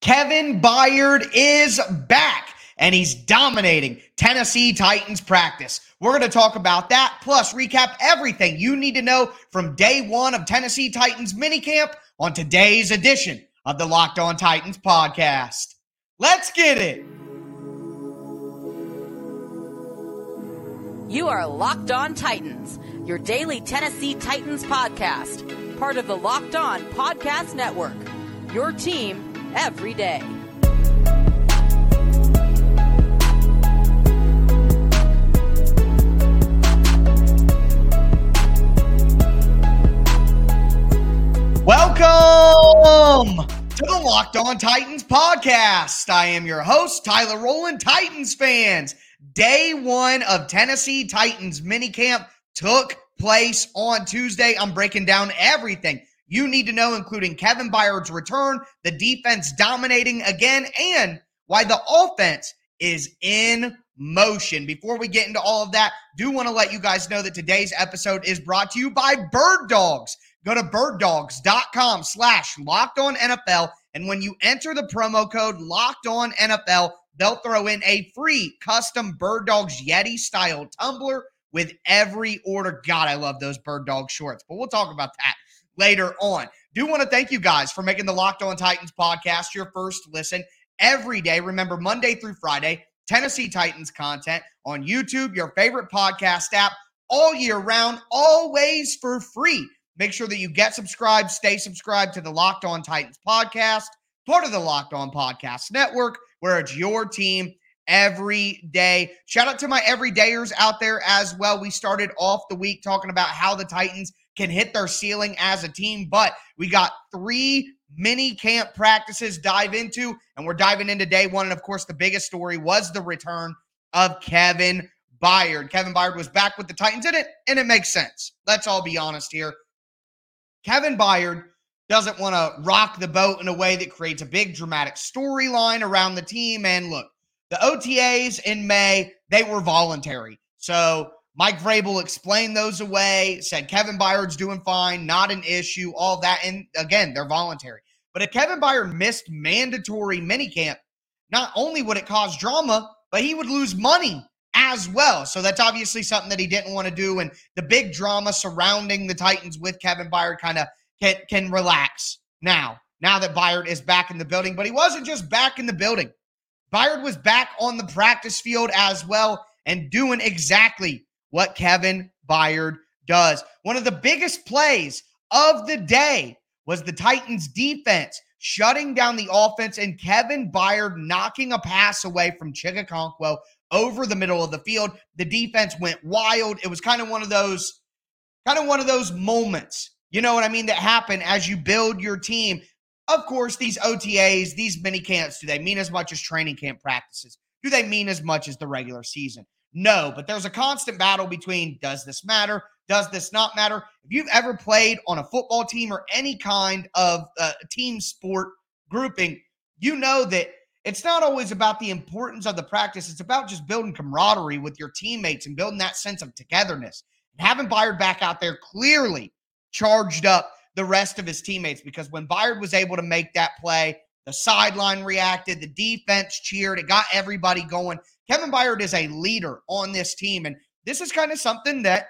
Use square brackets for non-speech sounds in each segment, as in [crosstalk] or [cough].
Kevin Byard is back and he's dominating Tennessee Titans practice. We're going to talk about that, plus recap everything you need to know from day one of Tennessee Titans minicamp on today's edition of the Locked On Titans podcast. Let's get it. You are Locked On Titans, your daily Tennessee Titans podcast, part of the Locked On Podcast Network. Your team every day. Welcome to the Locked On Titans podcast. I am your host, Tyler Rowland. Titans fans. Day one of Tennessee Titans minicamp took place on Tuesday. I'm breaking down everything you need to know, including Kevin Byard's return, the defense dominating again, and why the offense is in motion. Before we get into all of that, do want to let you guys know that today's episode is brought to you by Bird Dogs. Go to birddogs.com slash locked on NFL. And when you enter the promo code locked on NFL, they'll throw in a free custom Bird Dogs Yeti style tumbler with every order. God, I love those Bird Dog shorts, but we'll talk about that later on. Do want to thank you guys for making the Locked On Titans podcast your first listen every day. Remember, Monday through Friday, Tennessee Titans content on YouTube, your favorite podcast app, all year round, always for free. Make sure that you get subscribed, stay subscribed to the Locked On Titans podcast, part of the Locked On Podcast Network, where it's your team every day. Shout out to my everydayers out there as well. We started off the week talking about how the Titans can hit their ceiling as a team. But we got three mini camp practices dive into, and we're diving into day one. And of course, the biggest story was the return of Kevin Byard. Kevin Byard was back with the Titans in it, and it makes sense. Let's all be honest here. Kevin Byard doesn't want to rock the boat in a way that creates a big dramatic storyline around the team. And look, the OTAs in May, they were voluntary. So Mike Vrabel explained those away, said Kevin Byard's doing fine, not an issue, all that. And again, they're voluntary. But if Kevin Byard missed mandatory minicamp, not only would it cause drama, but he would lose money as well. So that's obviously something that he didn't want to do. And the big drama surrounding the Titans with Kevin Byard kind of can, can relax now, now that Byard is back in the building. But he wasn't just back in the building. Byard was back on the practice field as well and doing exactly what Kevin Byard does. One of the biggest plays of the day was the Titans defense shutting down the offense and Kevin Byard knocking a pass away from Chig Okonkwo over the middle of the field. The defense went wild. It was kind of one of those kind of one of those moments, you know what I mean, that happen as you build your team. Of course, these OTAs, these mini camps, do they mean as much as training camp practices? Do they mean as much as the regular season? No, but there's a constant battle between does this matter? Does this not matter? If you've ever played on a football team or any kind of uh, team sport grouping, you know that it's not always about the importance of the practice. It's about just building camaraderie with your teammates and building that sense of togetherness. And having Byard back out there clearly charged up the rest of his teammates because when Byard was able to make that play, the sideline reacted, the defense cheered, it got everybody going. Kevin Byard is a leader on this team. And this is kind of something that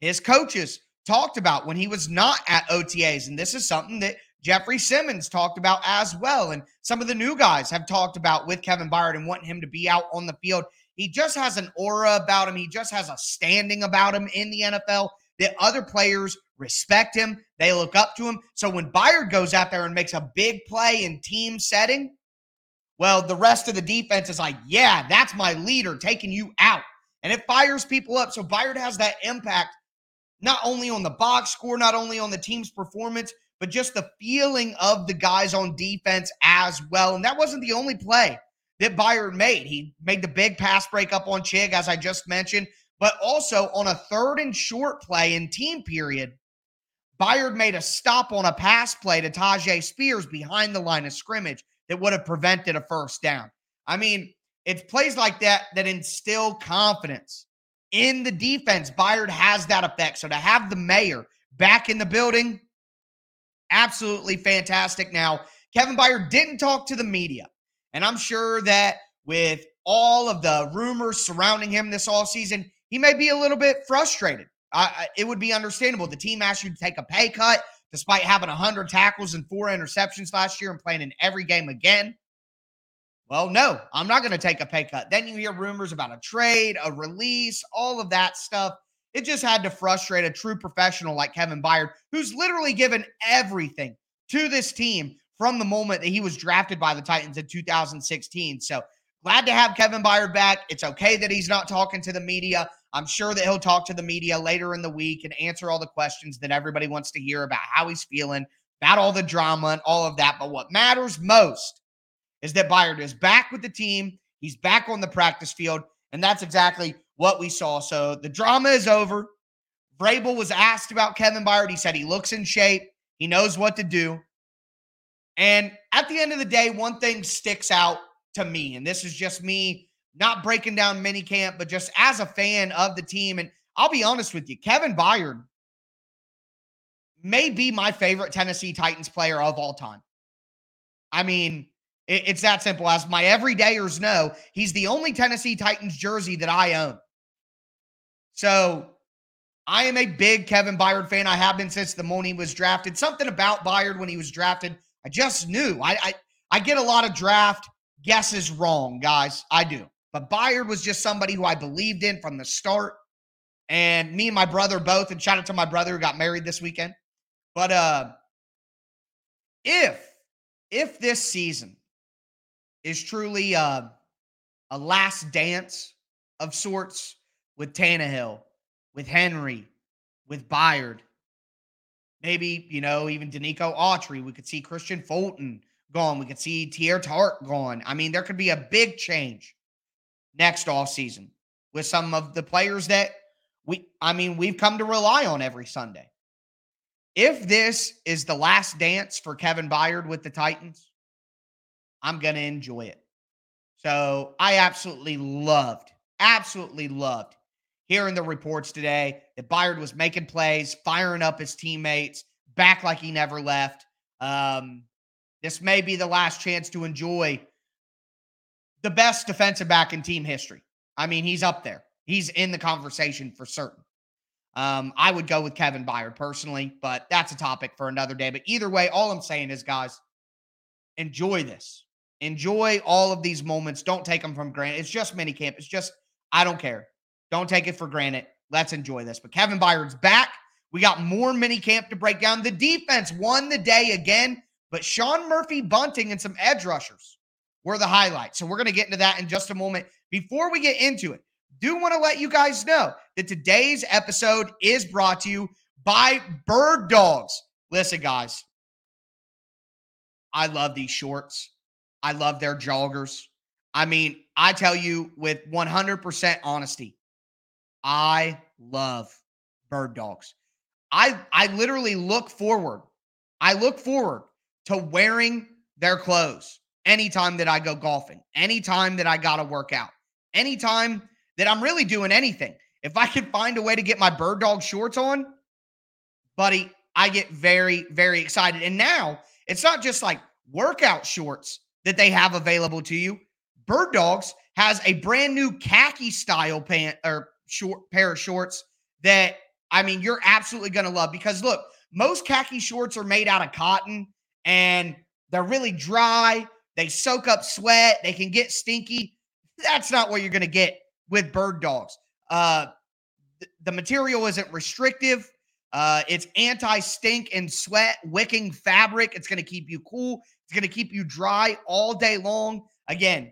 his coaches talked about when he was not at OTAs. And this is something that Jeffery Simmons talked about as well. And some of the new guys have talked about with Kevin Byard and wanting him to be out on the field. He just has an aura about him. He just has a standing about him in the NFL that other players respect him. They look up to him. So when Byard goes out there and makes a big play in team setting, well, the rest of the defense is like, yeah, that's my leader taking you out. And it fires people up. So Byard has that impact not only on the box score, not only on the team's performance, but just the feeling of the guys on defense as well. And that wasn't the only play that Byard made. He made the big pass break up on Chig, as I just mentioned, but also on a third and short play in team period. Byard made a stop on a pass play to Tyjae Spears behind the line of scrimmage that would have prevented a first down. I mean, it's plays like that that instill confidence in the defense. Byard has that effect. So to have the mayor back in the building, absolutely fantastic. Now, Kevin Byard didn't talk to the media. And I'm sure that with all of the rumors surrounding him this all season, he may be a little bit frustrated. I, it would be understandable. The team asked you to take a pay cut despite having 100 tackles and four interceptions last year and playing in every game again. Well, no, I'm not going to take a pay cut. Then you hear rumors about a trade, a release, all of that stuff. It just had to frustrate a true professional like Kevin Byard, who's literally given everything to this team from the moment that he was drafted by the Titans in 2016. So glad to have Kevin Byard back. It's okay that he's not talking to the media. I'm sure that he'll talk to the media later in the week and answer all the questions that everybody wants to hear about how he's feeling, about all the drama and all of that. But what matters most is that Byard is back with the team. He's back on the practice field. And that's exactly what we saw. So the drama is over. Vrabel was asked about Kevin Byard. He said he looks in shape, he knows what to do. And at the end of the day, one thing sticks out to me, and this is just me not breaking down mini camp, but just as a fan of the team. And I'll be honest with you, Kevin Byard may be my favorite Tennessee Titans player of all time. I mean, it's that simple. As my everydayers know, he's the only Tennessee Titans jersey that I own. So I am a big Kevin Byard fan. I have been since the he was drafted. Something about Byard when he was drafted, I just knew. I I, I get a lot of draft guesses wrong, guys. I do. But Byard was just somebody who I believed in from the start. And me and my brother both, and shout out to my brother who got married this weekend. But uh if if this season is truly uh, a last dance of sorts with Tannehill, with Henry, with Byard, maybe, you know, even Denico Autry. We could see Kristian Fulton gone. We could see Teair Tart gone. I mean, there could be a big change next off season with some of the players that we I mean we've come to rely on every Sunday. If this is the last dance for Kevin Byard with the Titans, I'm going to enjoy it. So I absolutely loved, absolutely loved hearing the reports today that Byard was making plays, firing up his teammates, back like he never left. Um, this may be the last chance to enjoy the best defensive back in team history. I mean, he's up there. He's in the conversation for certain. Um, I would go with Kevin Byard personally, but that's a topic for another day. But either way, all I'm saying is, guys, enjoy this. Enjoy all of these moments. Don't take them from granted. It's just minicamp. It's just, I don't care. Don't take it for granted. Let's enjoy this. But Kevin Byard's back. We got more minicamp to break down. The defense won the day again, but Sean Murphy Bunting and some edge rushers were the highlights. So we're going to get into that in just a moment. Before we get into it, do want to let you guys know that today's episode is brought to you by Bird Dogs. Listen, guys, I love these shorts. I love their joggers. I mean, I tell you with 100% honesty, I love bird dogs. I I literally look forward. I look forward to wearing their clothes anytime that I go golfing, anytime that I got to work out, anytime that I'm really doing anything. If I can find a way to get my bird dog shorts on, buddy, I get very, very excited. And now it's not just like workout shorts that they have available to you. Bird Dogs has a brand new khaki style pant or short pair of shorts that I mean you're absolutely going to love because look, most khaki shorts are made out of cotton and they're really dry. They soak up sweat. They can get stinky. That's not what you're going to get with Bird Dogs. Uh, th- the material isn't restrictive. Uh, it's anti stink and sweat wicking fabric. It's going to keep you cool. It's going to keep you dry all day long. Again,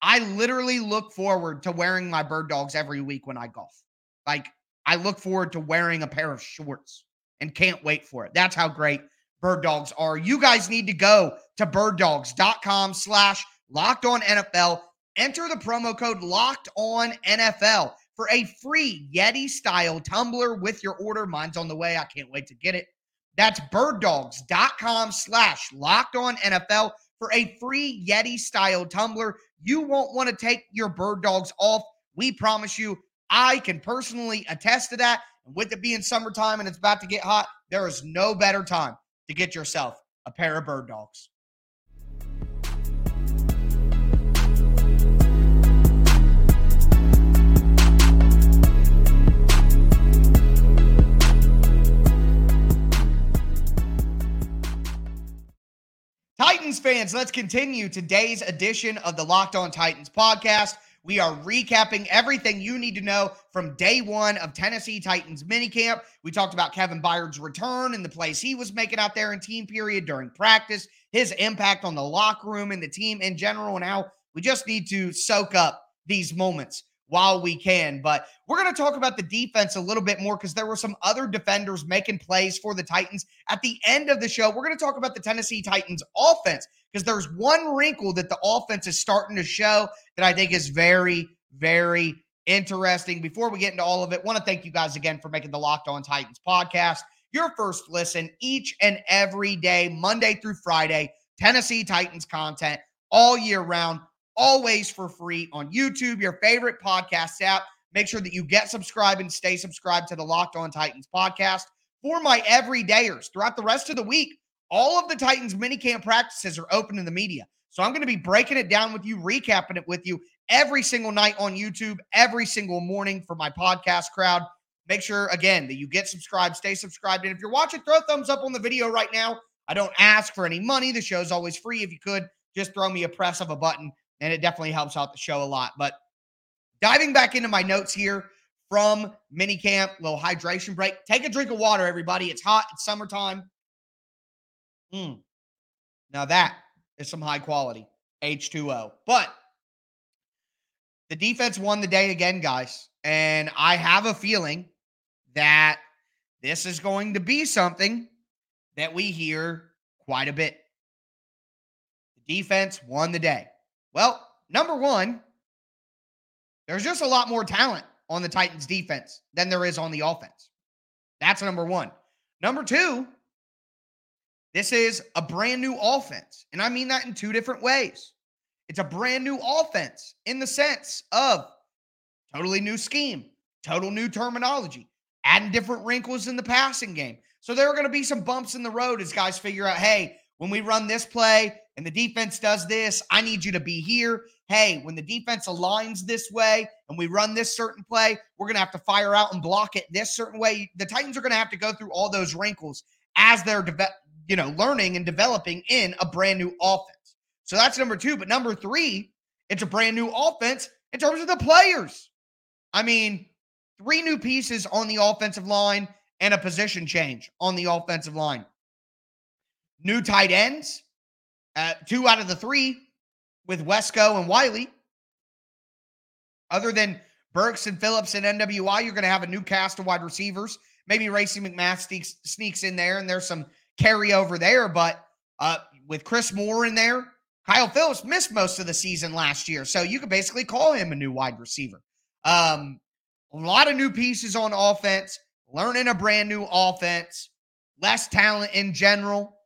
I literally look forward to wearing my bird dogs every week when I golf. Like, I look forward to wearing a pair of shorts and can't wait for it. That's how great bird dogs are. You guys need to go to birddogs.com slash locked on NFL. Enter the promo code locked on NFL for a free Yeti style tumbler with your order. Mine's on the way. I can't wait to get it. That's birddogs.com slash locked on NFL for a free Yeti style tumbler. You won't want to take your bird dogs off. We promise you, I can personally attest to that. And with it being summertime and it's about to get hot, there is no better time to get yourself a pair of bird dogs. Titans fans, let's continue today's edition of the Locked On Titans podcast. We are recapping everything you need to know from day one of Tennessee Titans minicamp. We talked about Kevin Byard's return and the plays he was making out there in team period during practice, his impact on the locker room and the team in general, and how we just need to soak up these moments while we can. But we're going to talk about the defense a little bit more because there were some other defenders making plays for the Titans. At the end of the show, we're going to talk about the Tennessee Titans offense because there's one wrinkle that the offense is starting to show that I think is very, very interesting. Before we get into all of it, want to thank you guys again for making the Locked On Titans podcast your first listen each and every day, Monday through Friday, Tennessee Titans content all year round always for free on YouTube, your favorite podcast app. Make sure that you get subscribed and stay subscribed to the Locked On Titans podcast for my everydayers throughout the rest of the week. All of the Titans minicamp practices are open to the media. So I'm going to be breaking it down with you, recapping it with you every single night on YouTube, every single morning for my podcast crowd. Make sure, again, that you get subscribed, stay subscribed. And if you're watching, throw a thumbs up on the video right now. I don't ask for any money. The show's always free. If you could, just throw me a press of a button and it definitely helps out the show a lot. But diving back into my notes here from minicamp, little hydration break. Take a drink of water, everybody. It's hot. It's summertime. Mm. Now that is some high quality H2O. But the defense won the day again, guys. And I have a feeling that this is going to be something that we hear quite a bit. The defense won the day. Well, number one, there's just a lot more talent on the Titans defense than there is on the offense. That's number one. Number two, this is a brand new offense. And I mean that in two different ways. It's a brand new offense in the sense of totally new scheme, total new terminology, adding different wrinkles in the passing game. So there are going to be some bumps in the road as guys figure out, hey, when we run this play and the defense does this, I need you to be here. Hey, when the defense aligns this way and we run this certain play, we're going to have to fire out and block it this certain way. The Titans are going to have to go through all those wrinkles as they're de- you know, learning and developing in a brand new offense. So that's number 2, but number 3, it's a brand new offense in terms of the players. I mean, three new pieces on the offensive line and a position change on the offensive line new tight ends, uh, two out of the three with Wesco and Whyle. Other than Burks and Philips and NWI, you're going to have a new cast of wide receivers. Maybe Racey McMath sneaks, sneaks in there, and there's some carryover there. But uh, with Chris Moore in there, Kyle Philips missed most of the season last year, so you could basically call him a new wide receiver. Um, a lot of new pieces on offense, learning a brand new offense, less talent in general.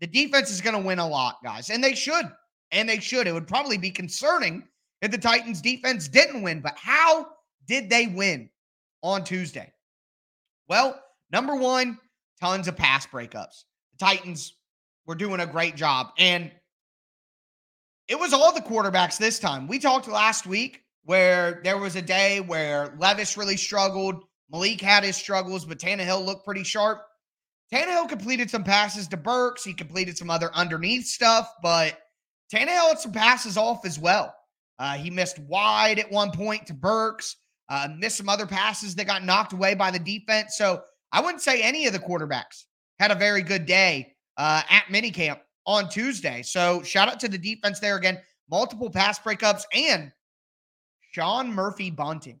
The defense is going to win a lot, guys, and they should. And they should. It would probably be concerning if the Titans defense didn't win. But how did they win on Tuesday? Well, number one, tons of pass breakups. The Titans were doing a great job. And it was all the quarterbacks this time. We talked last week where there was a day where Levis really struggled. Malik had his struggles, but Tannehill looked pretty sharp. Tannehill completed some passes to Burks. He completed some other underneath stuff, but Tannehill had some passes off as well. Uh, he missed wide at one point to Burks, uh, missed some other passes that got knocked away by the defense. So I wouldn't say any of the quarterbacks had a very good day uh, at minicamp on Tuesday. So shout out to the defense there again. Multiple pass breakups and Sean Murphy Bunting.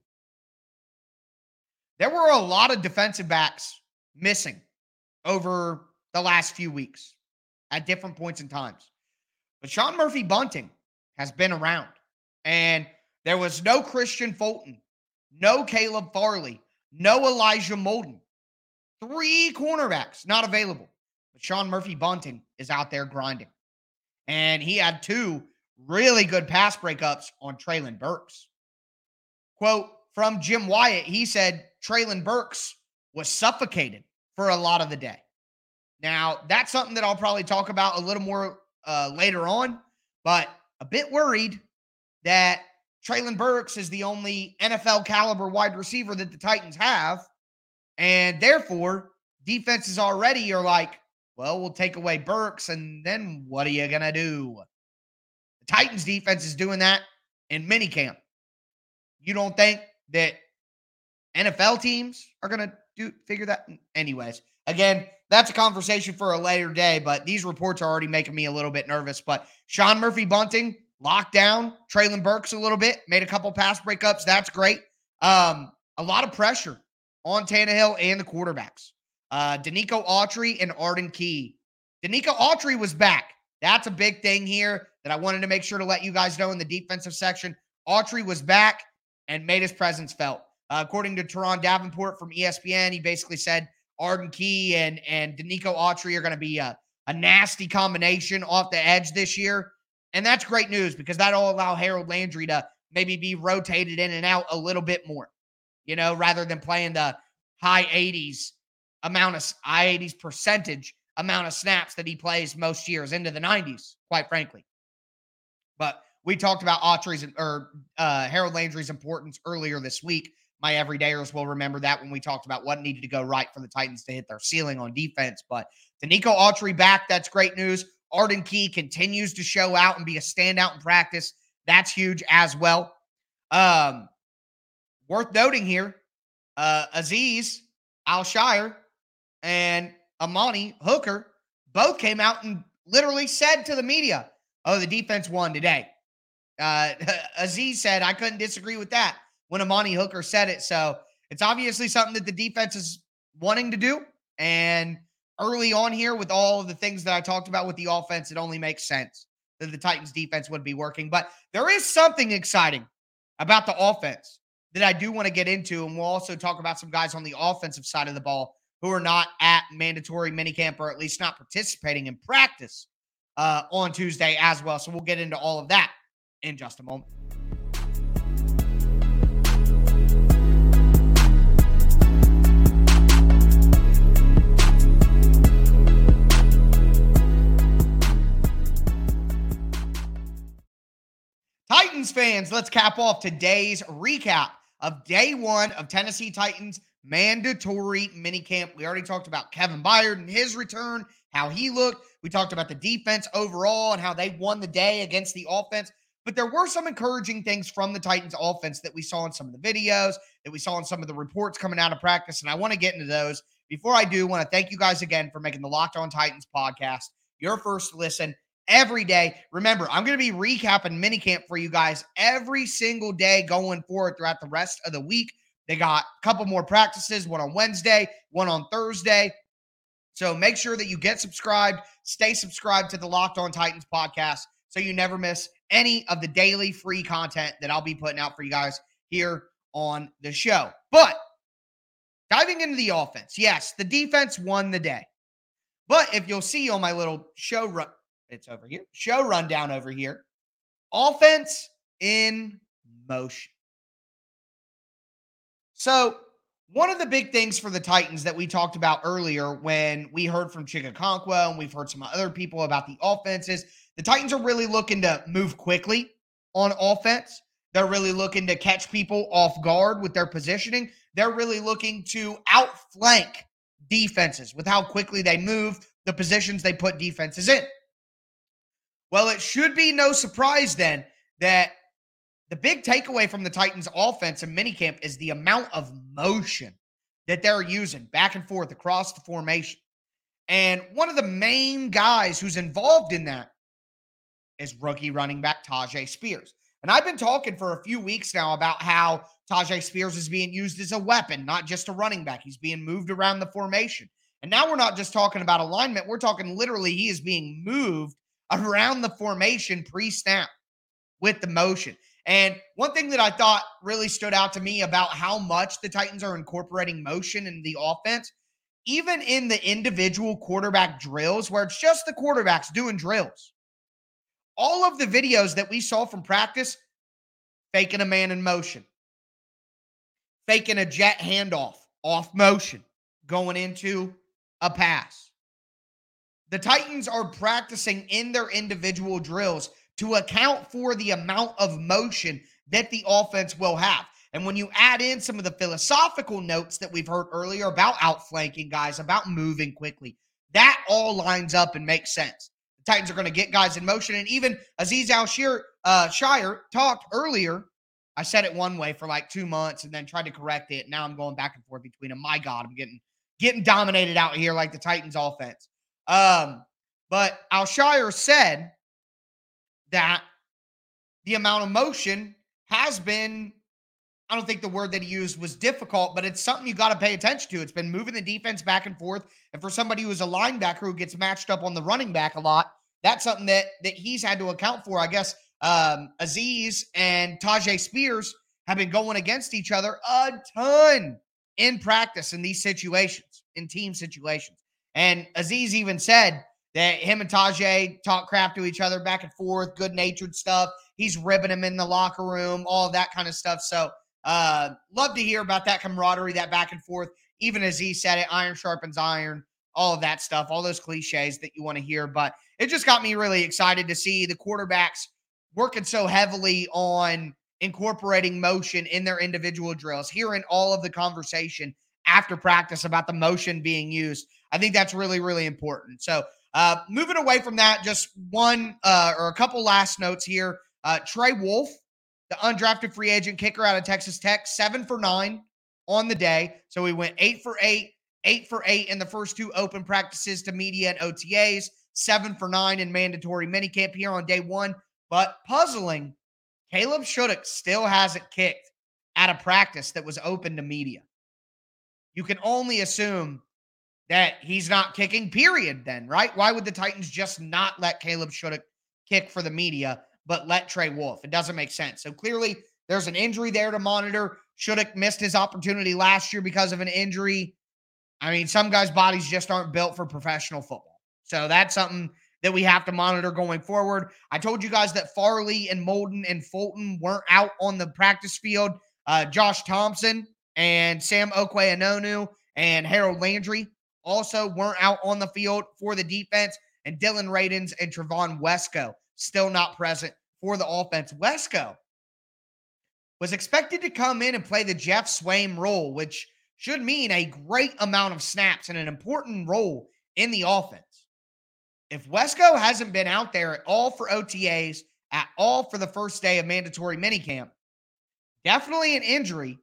There were a lot of defensive backs missing over the last few weeks at different points in times. But Sean Murphy Bunting has been around. And there was no Kristian Fulton, no Caleb Farley, no Elijah Molden. Three cornerbacks not available. But Sean Murphy Bunting is out there grinding. And he had two really good pass breakups on Treylon Burks. Quote from Jim Wyatt, he said Treylon Burks was suffocated for a lot of the day. Now, that's something that I'll probably talk about a little more uh, later on, but a bit worried that Treylon Burks is the only NFL caliber wide receiver that the Titans have. And therefore, defenses already are like, Well, we'll take away Burks, and then what are you going to do? The Titans defense is doing that in minicamp. You don't think that NFL teams are going to do figure that anyways. Again, that's a conversation for a later day, but these reports are already making me a little bit nervous. But Sean Murphy Bunting locked down Treylon Burks a little bit, made a couple pass breakups. That's great. Um, a lot of pressure on Tannehill and the quarterbacks. Uh, Denico Autry and Arden Key. Denico Autry was back. That's a big thing here that I wanted to make sure to let you guys know in the defensive section. Autry was back and made his presence felt. Uh, according to Turron Davenport from ESPN, he basically said Arden Key and and Denico Autry are going to be a, a nasty combination off the edge this year. And that's great news because that'll allow Harold Landry to maybe be rotated in and out a little bit more, you know, rather than playing the high 80s amount of high 80s percentage amount of snaps that he plays most years into the 90s, quite frankly. But we talked about Autry's or uh, Harold Landry's importance earlier this week. My everydayers will remember that when we talked about what needed to go right for the Titans to hit their ceiling on defense. But Denico Autry back, that's great news. Arden Key continues to show out and be a standout in practice. That's huge as well. Um, worth noting here, uh, Azeez Al-Shaair and Amani Hooker both came out and literally said to the media, "Oh, the defense won today." Uh, [laughs] Azeez said, "I couldn't disagree with that." When Amani Hooker said it, so it's obviously something that the defense is wanting to do, and early on here with all of the things that I talked about with the offense, it only makes sense that the Titans defense would be working. But there is something exciting about the offense that I do want to get into. And we'll also talk about some guys on the offensive side of the ball who are not at mandatory minicamp or at least not participating in practice uh, on Tuesday as well. So we'll get into all of that in just a moment. Titans fans, let's cap off today's recap of day one of Tennessee Titans mandatory minicamp. We already talked about Kevin Byard and his return, how he looked. We talked about the defense overall and how they won the day against the offense. But there were some encouraging things from the Titans offense that we saw in some of the videos, that we saw in some of the reports coming out of practice. And I want to get into those. Before I do, I want to thank you guys again for making the Locked On Titans podcast your first listen every day. Remember, I'm going to be recapping minicamp for you guys every single day going forward throughout the rest of the week. They got a couple more practices, one on Wednesday, one on Thursday. So make sure that you get subscribed, stay subscribed to the Locked On Titans podcast so you never miss any of the daily free content that I'll be putting out for you guys here on the show. But diving into the offense, yes, the defense won the day. But if you'll see on my little show it's over here. Show rundown over here. Offense in motion. So, one of the big things for the Titans that we talked about earlier when we heard from Chig and we've heard some other people about the offenses, the Titans are really looking to move quickly on offense. They're really looking to catch people off guard with their positioning. They're really looking to outflank defenses with how quickly they move, the positions they put defenses in. Well, it should be no surprise then that the big takeaway from the Titans offense in minicamp is the amount of motion that they're using back and forth across the formation. And one of the main guys who's involved in that is rookie running back Tyjae Spears. And I've been talking for a few weeks now about how Tyjae Spears is being used as a weapon, not just a running back. He's being moved around the formation. And now we're not just talking about alignment, we're talking literally he is being moved around the formation pre snap with the motion. And one thing that I thought really stood out to me about how much the Titans are incorporating motion in the offense, even in the individual quarterback drills where it's just the quarterbacks doing drills. All of the videos that we saw from practice, faking a man in motion, faking a jet handoff off motion, going into a pass, the Titans are practicing in their individual drills to account for the amount of motion that the offense will have. And when you add in some of the philosophical notes that we've heard earlier about outflanking guys, about moving quickly, that all lines up and makes sense. The Titans are going to get guys in motion. And even Azeez Al uh, Shire talked earlier. I said it one way for like two months and then tried to correct it. Now I'm going back and forth between them. My God, I'm getting getting dominated out here like the Titans offense. Um, but Al-Shaair said that the amount of motion has been I don't think the word that he used was difficult, but it's something you got to pay attention to. It's been moving the defense back and forth. And for somebody who is a linebacker who gets matched up on the running back a lot, that's something that that he's had to account for. I guess um, Azeez and Tyjae Spears have been going against each other a ton in practice in these situations, in team situations. And Azeez even said that him and Tyjae talk crap to each other back and forth, good natured stuff. He's ribbing him in the locker room, all that kind of stuff. So, uh, love to hear about that camaraderie, that back and forth. Even as he said it, iron sharpens iron, all of that stuff, all those cliches that you want to hear. But it just got me really excited to see the quarterbacks working so heavily on incorporating motion in their individual drills, hearing all of the conversation after practice about the motion being used. I think that's really, really important. So, uh, moving away from that, just one uh, or a couple last notes here. Uh, Trey Wolff, the undrafted free agent kicker out of Texas Tech, seven for nine on the day. So he went eight for eight, eight for eight in the first two open practices to media and OTAs, seven for nine in mandatory minicamp here on day one. But puzzling, Caleb Shudak still hasn't kicked at a practice that was open to media. You can only assume that he's not kicking, period, then, right? Why would the Titans just not let Caleb Shudak kick for the media? but let Trey Wolff. It doesn't make sense. So clearly, there's an injury there to monitor. Shudak missed his opportunity last year because of an injury. I mean, some guys' bodies just aren't built for professional football. So that's something that we have to monitor going forward. I told you guys that Farley and Molden and Fulton weren't out on the practice field. Uh, Josh Thompson and Sam Okwuegbunam and Harold Landry also weren't out on the field for the defense. And Dillon Radunz and Trevon Wesco still not present for the offense. Wesco was expected to come in and play the Geoff Swaim role, which should mean a great amount of snaps and an important role in the offense. If Wesco hasn't been out there at all for OTAs, at all for the first day of mandatory minicamp, definitely an injury.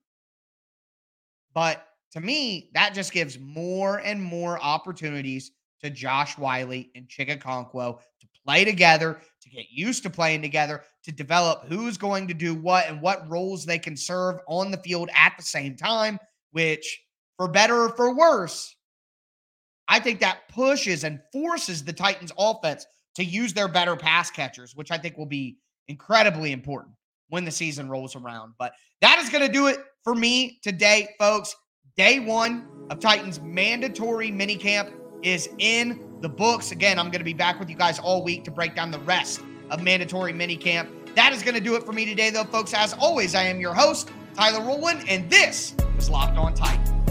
But to me, that just gives more and more opportunities to Josh Whyle and Chig Okonkwo to play together, to get used to playing together, to develop who's going to do what and what roles they can serve on the field at the same time, which, for better or for worse, I think that pushes and forces the Titans offense to use their better pass catchers, which I think will be incredibly important when the season rolls around. But that is going to do it for me today, folks. Day one of Titans mandatory minicamp is in the books. Again, I'm going to be back with you guys all week to break down the rest of mandatory minicamp. That is going to do it for me today, though, folks. As always, I am your host, Tyler Rowland, and this is Locked On Titans.